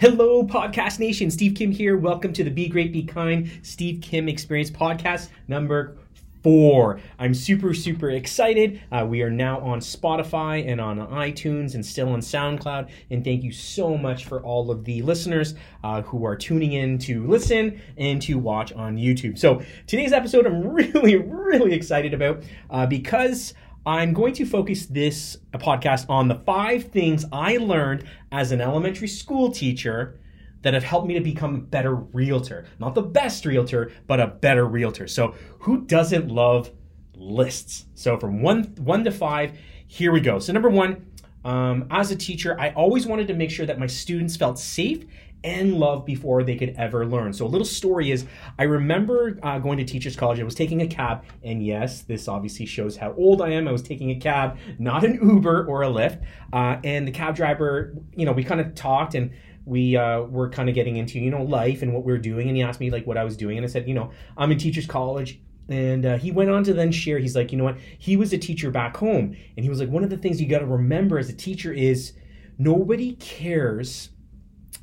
Hello, Podcast Nation. Steve Kim here. Welcome to the Be Great, Be Kind Steve Kim Experience Podcast number four. I'm super, super excited. Uh, we are now on Spotify and on iTunes and still on SoundCloud. And thank you so much for all of the listeners uh, who are tuning in to listen and to watch on YouTube. So today's episode, I'm really, really excited about uh, because. I'm going to focus this podcast on the five things I learned as an elementary school teacher that have helped me to become a better realtor. Not the best realtor, but a better realtor. So, who doesn't love lists? So, from one, one to five, here we go. So, number one, um, as a teacher, I always wanted to make sure that my students felt safe and love before they could ever learn. So, a little story is I remember uh, going to Teachers College. I was taking a cab, and yes, this obviously shows how old I am. I was taking a cab, not an Uber or a Lyft. Uh, and the cab driver, you know, we kind of talked and we uh, were kind of getting into you know life and what we are doing and he asked me like what i was doing and i said you know i'm in teachers college and uh, he went on to then share he's like you know what he was a teacher back home and he was like one of the things you got to remember as a teacher is nobody cares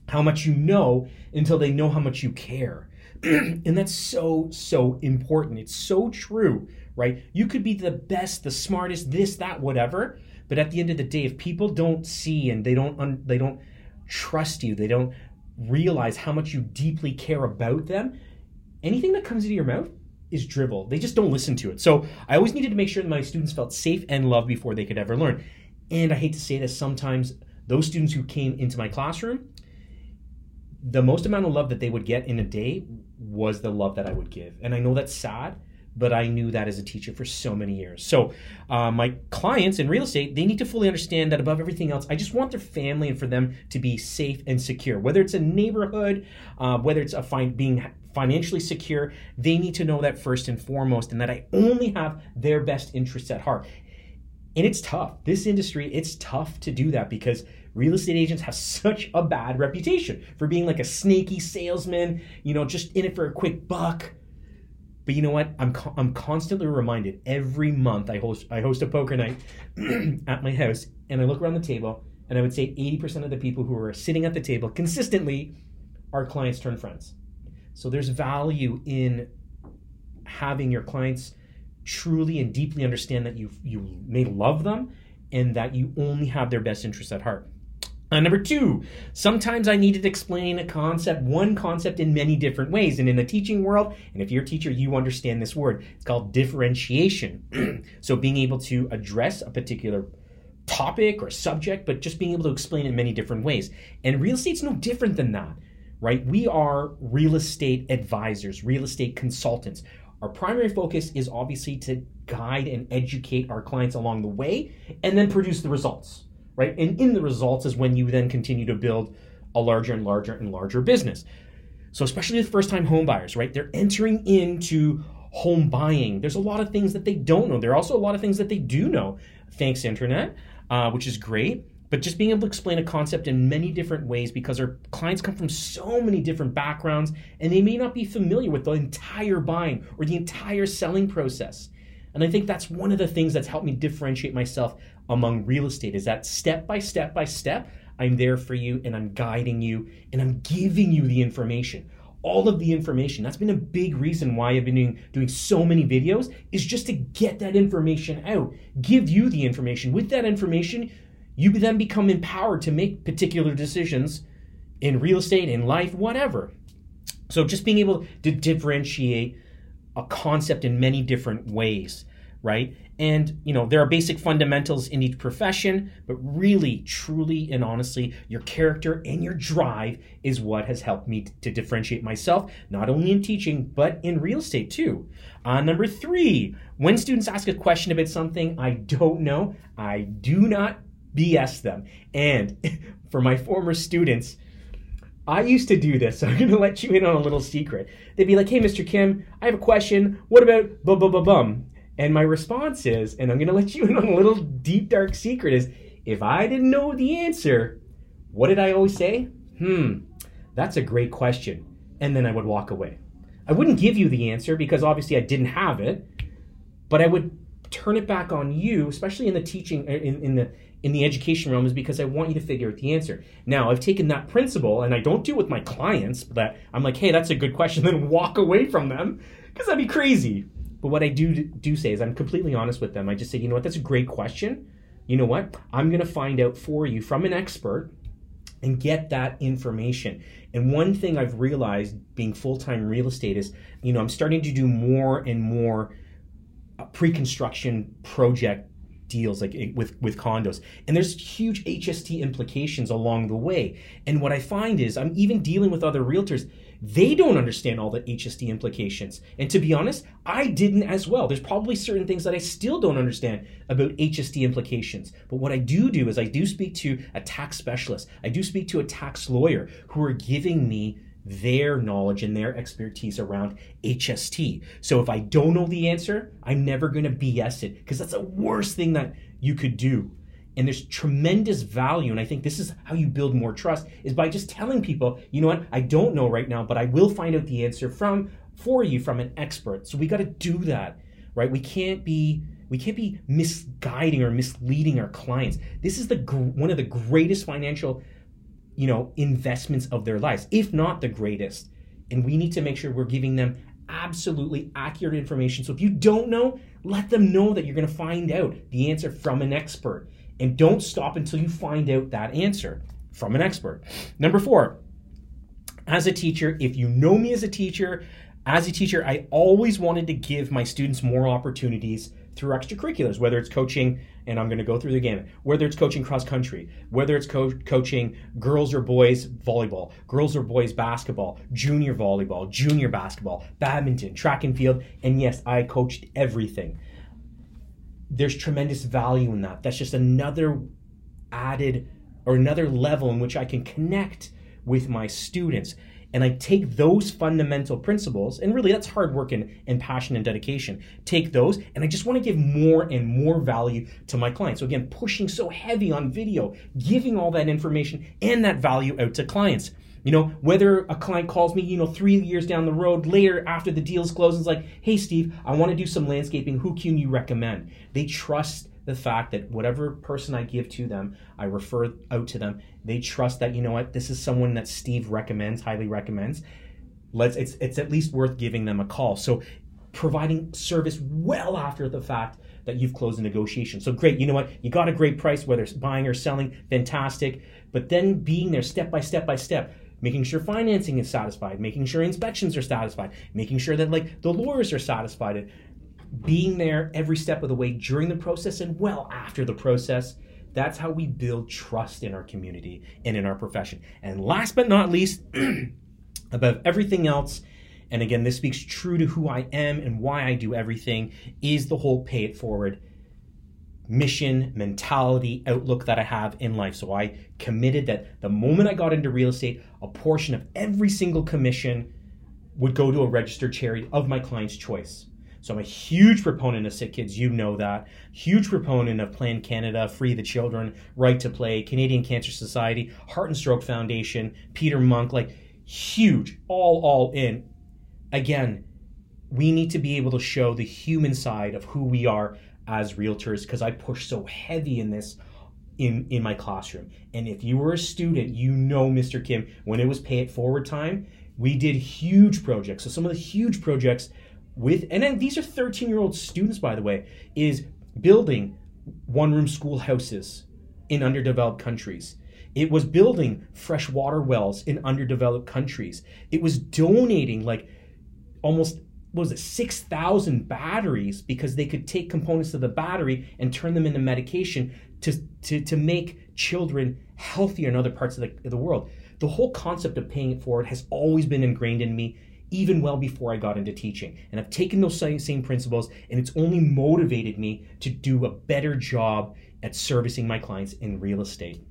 how much you know until they know how much you care. and that's so, so important. It's so true, right? You could be the best, the smartest, this, that, whatever. But at the end of the day, if people don't see and they don't, un- they don't trust you, they don't realize how much you deeply care about them, anything that comes into your mouth is drivel. They just don't listen to it. So I always needed to make sure that my students felt safe and loved before they could ever learn. And I hate to say this, sometimes those students who came into my classroom, the most amount of love that they would get in a day was the love that I would give. And I know that's sad, but I knew that as a teacher for so many years. So, uh, my clients in real estate, they need to fully understand that above everything else, I just want their family and for them to be safe and secure. Whether it's a neighborhood, uh, whether it's a fine, being financially secure, they need to know that first and foremost, and that I only have their best interests at heart. And it's tough. This industry, it's tough to do that because real estate agents have such a bad reputation for being like a snaky salesman, you know, just in it for a quick buck. But you know what? I'm co- I'm constantly reminded every month I host I host a poker night at my house and I look around the table and I would say 80% of the people who are sitting at the table consistently are clients turn friends. So there's value in having your clients truly and deeply understand that you you may love them and that you only have their best interests at heart. Uh, number two, sometimes I needed to explain a concept, one concept in many different ways. And in the teaching world, and if you're a teacher, you understand this word. It's called differentiation. so being able to address a particular topic or subject, but just being able to explain it in many different ways. And real estate's no different than that, right? We are real estate advisors, real estate consultants. Our primary focus is obviously to guide and educate our clients along the way and then produce the results right? And in the results is when you then continue to build a larger and larger and larger business. So especially with first time home buyers, right? They're entering into home buying. There's a lot of things that they don't know. There are also a lot of things that they do know, thanks internet, uh, which is great. But just being able to explain a concept in many different ways because our clients come from so many different backgrounds and they may not be familiar with the entire buying or the entire selling process. And I think that's one of the things that's helped me differentiate myself among real estate is that step by step by step, I'm there for you and I'm guiding you and I'm giving you the information. All of the information. That's been a big reason why I've been doing, doing so many videos is just to get that information out, give you the information. With that information, you then become empowered to make particular decisions in real estate, in life, whatever. So just being able to differentiate a concept in many different ways right? And, you know, there are basic fundamentals in each profession, but really, truly, and honestly, your character and your drive is what has helped me to differentiate myself, not only in teaching, but in real estate too. Uh, number three, when students ask a question about something I don't know, I do not BS them. And for my former students, I used to do this, so I'm going to let you in on a little secret. They'd be like, hey, Mr. Kim, I have a question. What about bum bum bum bum? And my response is, and I'm going to let you in on a little deep, dark secret is if I didn't know the answer, what did I always say? Hmm, that's a great question. And then I would walk away. I wouldn't give you the answer because obviously I didn't have it, but I would turn it back on you, especially in the teaching, uh, in, in the in the education realm, is because I want you to figure out the answer. Now, I've taken that principle, and I don't do it with my clients. That I'm like, hey, that's a good question, then walk away from them because that'd be crazy. But what I do do say is I'm completely honest with them. I just say, you know what, that's a great question. You know what? I'm going to find out for you from an expert and get that information. And one thing I've realized being full time real estate is, you know, I'm starting to do more and more uh, pre construction project deals like with with condos and there's huge HST implications along the way and what i find is i'm even dealing with other realtors they don't understand all the HST implications. And to be honest, I didn't as well. There's probably certain things that I still don't understand about HST implications. But what I do do is I do speak to a tax specialist, I do speak to a tax lawyer who are giving me their knowledge and their expertise around HST. So if I don't know the answer, I'm never going to BS it because that's the worst thing that you could do and there's tremendous value and i think this is how you build more trust is by just telling people you know what? I don't know right now but i will find out the answer from for you from an expert. So we got to do that right? We can't be we can't be misguiding or misleading our clients. This is the one of the greatest financial you know investments of their lives if not the greatest. And we need to make sure we're giving them absolutely accurate information. So if you don't know let them know that you're going to find out the answer from an expert and don't stop until you find out that answer from an expert. Number four, as a teacher, if you know me as a teacher, as a teacher, I always wanted to give my students more opportunities through extracurriculars, whether it's coaching, and I'm going to go through the gamut, whether it's coaching cross country, whether it's co- coaching girls or boys volleyball, girls or boys basketball, junior volleyball, junior basketball, badminton, track and field, and yes, I coached everything there's tremendous value in that. That's just another added or another level in which I can connect with my students. And I take those fundamental principles, and really that's hard work and, and passion and dedication. Take those, and I just want to give more and more value to my clients. So, again, pushing so heavy on video, giving all that information and that value out to clients. You know, whether a client calls me, you know, three years down the road later after the deal's closed and like, hey, Steve, I want to do some landscaping. Who can you recommend? They trust the fact that whatever person I give to them, I refer out to them. They trust that, you know what, this is someone that Steve recommends, highly recommends. Let's it's it's at least worth giving them a call. So providing service well after the fact that you've closed a negotiation. So great, you know what? You got a great price, whether it's buying or selling, fantastic. But then being there step by step by step making sure financing is satisfied, making sure inspections are satisfied, making sure that like the lawyers are satisfied, being there every step of the way during the process and well after the process. That's how we build trust in our community and in our profession. And last but not least, above everything else, and again, this speaks true to who I am and why I do everything, is the whole pay it forward mission, mentality, outlook that I have in life. So I committed that the moment I got into real estate, a portion of every single commission would go to a registered charity of my client's choice. So I'm a huge proponent of Sick Kids, you know that. Huge proponent of Plan Canada, Free the Children, Right to Play, Canadian Cancer Society, Heart and Stroke Foundation, Peter Munk, like huge, all all in. Again, we need to be able to show the human side of who we are as realtors because I push so heavy in this in in my classroom. And if you were a student, you know Mr. Kim, when it was pay it forward time, we did huge projects. So some of the huge projects with and then these are 13-year-old students by the way, is building one-room schoolhouses in underdeveloped countries. It was building fresh water wells in underdeveloped countries. It was donating like almost was it 6,000 batteries because they could take components of the battery and turn them into medication to, to, to make children healthier in other parts of the, of the world. The whole concept of paying it forward has always been ingrained in me, even well before I got into teaching. And I've taken those same, same principles, and it's only motivated me to do a better job at servicing my clients in real estate.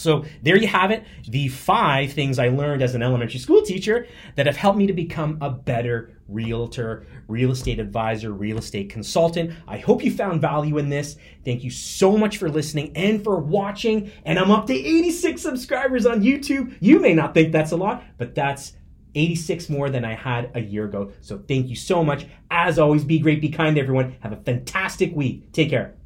So there you have it, the five things I learned as an elementary school teacher that have helped me to become a better realtor, real estate advisor, real estate consultant. I hope you found value in this. Thank you so much for listening and for watching. And I'm up to 86 subscribers on YouTube. You may not think that's a lot, but that's 86 more than I had a year ago. So thank you so much. As always, be great, be kind, everyone. Have a fantastic week. Take care.